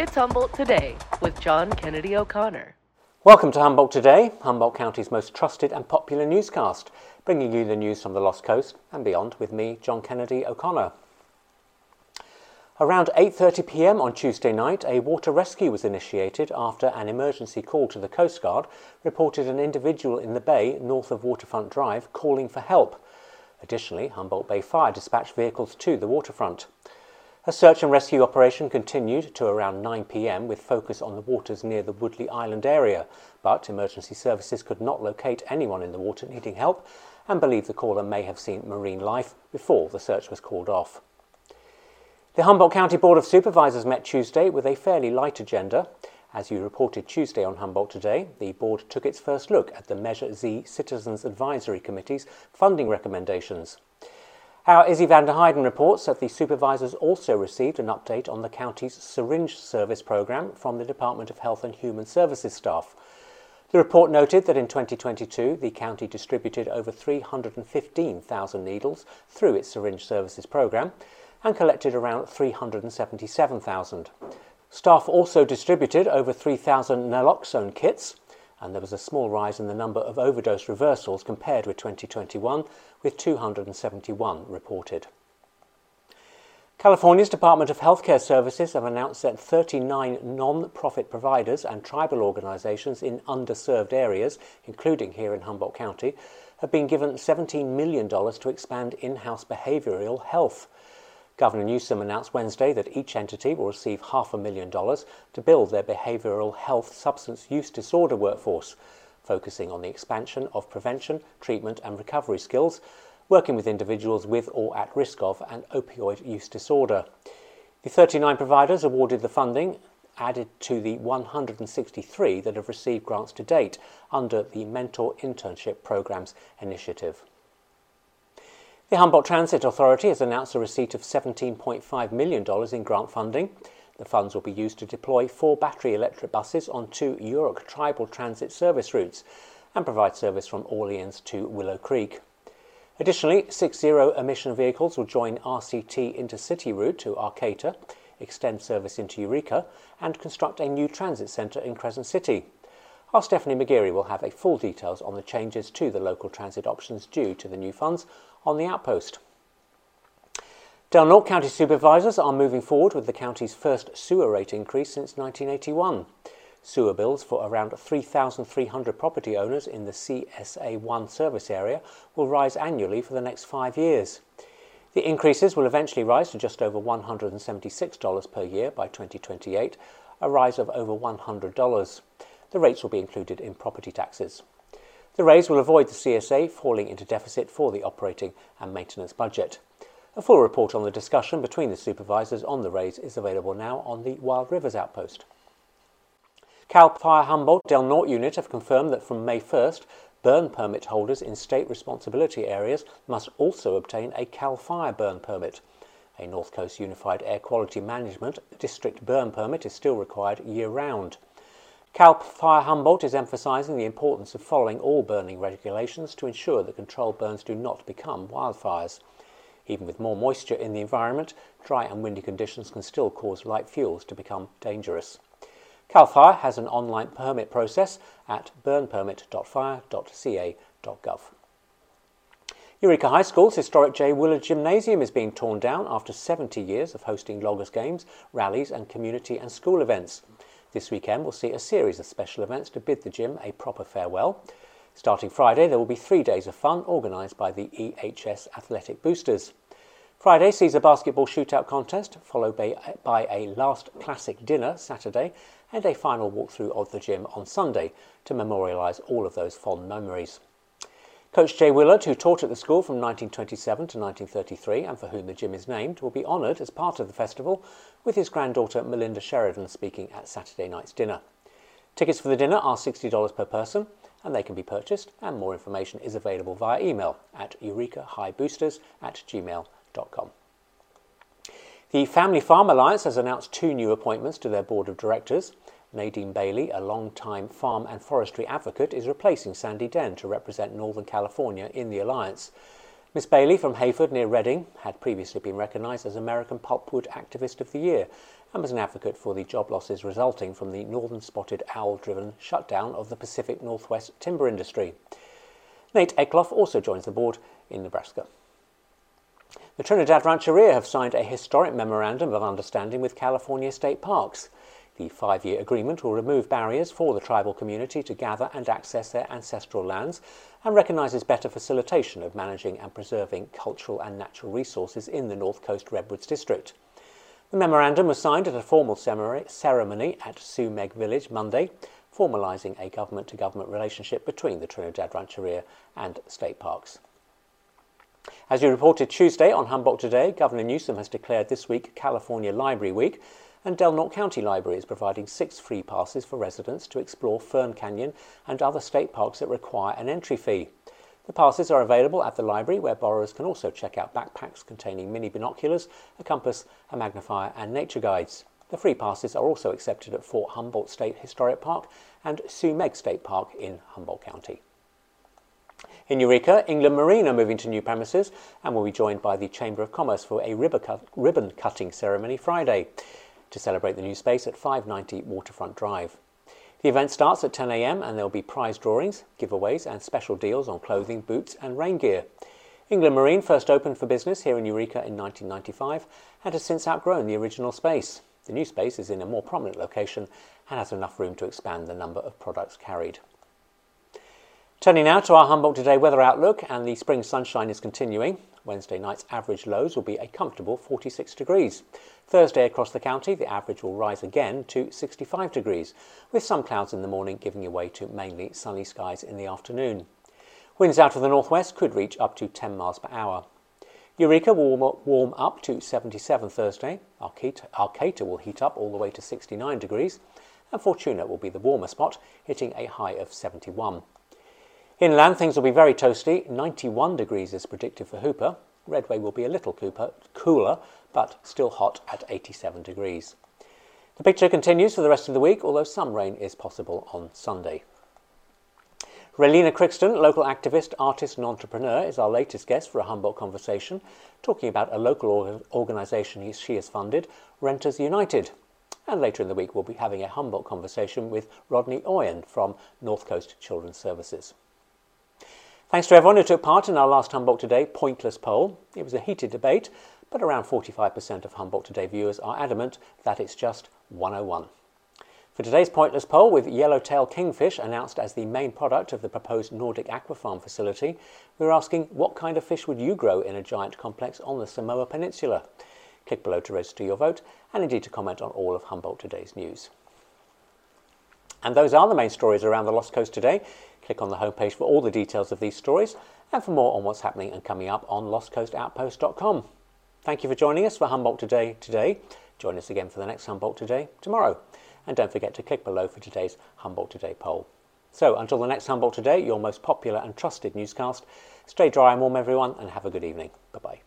It's Humboldt Today with John Kennedy O'Connor. Welcome to Humboldt Today, Humboldt County's most trusted and popular newscast, bringing you the news from the Lost Coast and beyond with me, John Kennedy O'Connor. Around 8:30 p.m. on Tuesday night, a water rescue was initiated after an emergency call to the Coast Guard reported an individual in the bay north of Waterfront Drive calling for help. Additionally, Humboldt Bay Fire dispatched vehicles to the waterfront. A search and rescue operation continued to around 9 pm with focus on the waters near the Woodley Island area, but emergency services could not locate anyone in the water needing help and believe the caller may have seen marine life before the search was called off. The Humboldt County Board of Supervisors met Tuesday with a fairly light agenda. As you reported Tuesday on Humboldt Today, the board took its first look at the Measure Z Citizens Advisory Committee's funding recommendations. Our Izzy Vanderheiden reports that the supervisors also received an update on the county's syringe service programme from the Department of Health and Human Services staff. The report noted that in 2022, the county distributed over 315,000 needles through its syringe services programme and collected around 377,000. Staff also distributed over 3,000 naloxone kits and there was a small rise in the number of overdose reversals compared with 2021, with 271 reported. California's Department of Healthcare Services have announced that 39 non profit providers and tribal organizations in underserved areas, including here in Humboldt County, have been given $17 million to expand in house behavioral health. Governor Newsom announced Wednesday that each entity will receive half a million dollars to build their behavioral health substance use disorder workforce, focusing on the expansion of prevention, treatment, and recovery skills, working with individuals with or at risk of an opioid use disorder. The 39 providers awarded the funding added to the 163 that have received grants to date under the Mentor Internship Programs initiative. The Humboldt Transit Authority has announced a receipt of $17.5 million in grant funding. The funds will be used to deploy four battery electric buses on two Yurok tribal transit service routes and provide service from Orleans to Willow Creek. Additionally, six zero emission vehicles will join RCT intercity route to Arcata, extend service into Eureka, and construct a new transit centre in Crescent City. Our Stephanie McGeary will have a full details on the changes to the local transit options due to the new funds on the outpost. Del County supervisors are moving forward with the county's first sewer rate increase since 1981. Sewer bills for around 3,300 property owners in the CSA1 service area will rise annually for the next five years. The increases will eventually rise to just over $176 per year by 2028, a rise of over $100. The rates will be included in property taxes. The raise will avoid the CSA falling into deficit for the operating and maintenance budget. A full report on the discussion between the supervisors on the raise is available now on the Wild Rivers Outpost. Cal Fire Humboldt Del Norte unit have confirmed that from May 1st, burn permit holders in state responsibility areas must also obtain a CAL FIRE burn permit. A North Coast Unified Air Quality Management district burn permit is still required year round. CAL FIRE Humboldt is emphasising the importance of following all burning regulations to ensure that controlled burns do not become wildfires. Even with more moisture in the environment, dry and windy conditions can still cause light fuels to become dangerous. CAL FIRE has an online permit process at burnpermit.fire.ca.gov. Eureka High School's historic J. Willard Gymnasium is being torn down after 70 years of hosting loggers games, rallies and community and school events. This weekend we'll see a series of special events to bid the gym a proper farewell. Starting Friday, there will be three days of fun organised by the EHS Athletic Boosters. Friday sees a basketball shootout contest, followed by, by a last classic dinner Saturday, and a final walkthrough of the gym on Sunday to memorialise all of those fond memories. Coach Jay Willard, who taught at the school from 1927 to 1933 and for whom the gym is named, will be honoured as part of the festival with his granddaughter Melinda Sheridan speaking at Saturday night's dinner. Tickets for the dinner are $60 per person and they can be purchased and more information is available via email at eurekahighboosters at gmail.com. The Family Farm Alliance has announced two new appointments to their board of directors. Nadine Bailey, a long-time farm and forestry advocate, is replacing Sandy Den to represent Northern California in the alliance. Miss Bailey from Hayfork near Redding had previously been recognised as American Pulpwood Activist of the Year and was an advocate for the job losses resulting from the northern spotted owl driven shutdown of the Pacific Northwest timber industry. Nate Eckloff also joins the board in Nebraska. The Trinidad Rancheria have signed a historic memorandum of understanding with California State Parks. The five year agreement will remove barriers for the tribal community to gather and access their ancestral lands and recognises better facilitation of managing and preserving cultural and natural resources in the North Coast Redwoods District. The memorandum was signed at a formal ceremony at Sumeg Village Monday, formalising a government to government relationship between the Trinidad Rancheria and state parks. As you reported Tuesday on Humboldt Today, Governor Newsom has declared this week California Library Week, and Del Norte County Library is providing six free passes for residents to explore Fern Canyon and other state parks that require an entry fee. The passes are available at the library, where borrowers can also check out backpacks containing mini binoculars, a compass, a magnifier, and nature guides. The free passes are also accepted at Fort Humboldt State Historic Park and Sumeg State Park in Humboldt County. In Eureka, England Marine are moving to new premises and will be joined by the Chamber of Commerce for a ribbon cutting ceremony Friday to celebrate the new space at 590 Waterfront Drive. The event starts at 10am and there will be prize drawings, giveaways, and special deals on clothing, boots, and rain gear. England Marine first opened for business here in Eureka in 1995 and has since outgrown the original space. The new space is in a more prominent location and has enough room to expand the number of products carried. Turning now to our Humboldt Today weather outlook, and the spring sunshine is continuing. Wednesday night's average lows will be a comfortable 46 degrees. Thursday across the county, the average will rise again to 65 degrees, with some clouds in the morning giving way to mainly sunny skies in the afternoon. Winds out of the northwest could reach up to 10 miles per hour. Eureka will warm up to 77 Thursday. Arcata will heat up all the way to 69 degrees, and Fortuna will be the warmer spot, hitting a high of 71. Inland, things will be very toasty. 91 degrees is predicted for Hoopa. Redway will be a little cooler, but still hot at 87 degrees. The picture continues for the rest of the week, although some rain is possible on Sunday. Raylina Crixton, local activist, artist, and entrepreneur, is our latest guest for a Humboldt conversation, talking about a local organisation she has funded, Renters United. And later in the week, we'll be having a Humboldt conversation with Rodney Oyen from North Coast Children's Services. Thanks to everyone who took part in our last Humboldt Today pointless poll. It was a heated debate, but around 45% of Humboldt Today viewers are adamant that it's just 101. For today's pointless poll, with yellowtail kingfish announced as the main product of the proposed Nordic Aquafarm facility, we're asking what kind of fish would you grow in a giant complex on the Samoa Peninsula? Click below to register your vote and indeed to comment on all of Humboldt Today's news. And those are the main stories around the Lost Coast today. Click on the homepage for all the details of these stories and for more on what's happening and coming up on lostcoastoutpost.com. Thank you for joining us for Humboldt Today today. Join us again for the next Humboldt Today tomorrow. And don't forget to click below for today's Humboldt Today poll. So until the next Humboldt Today, your most popular and trusted newscast, stay dry and warm everyone and have a good evening. Bye bye.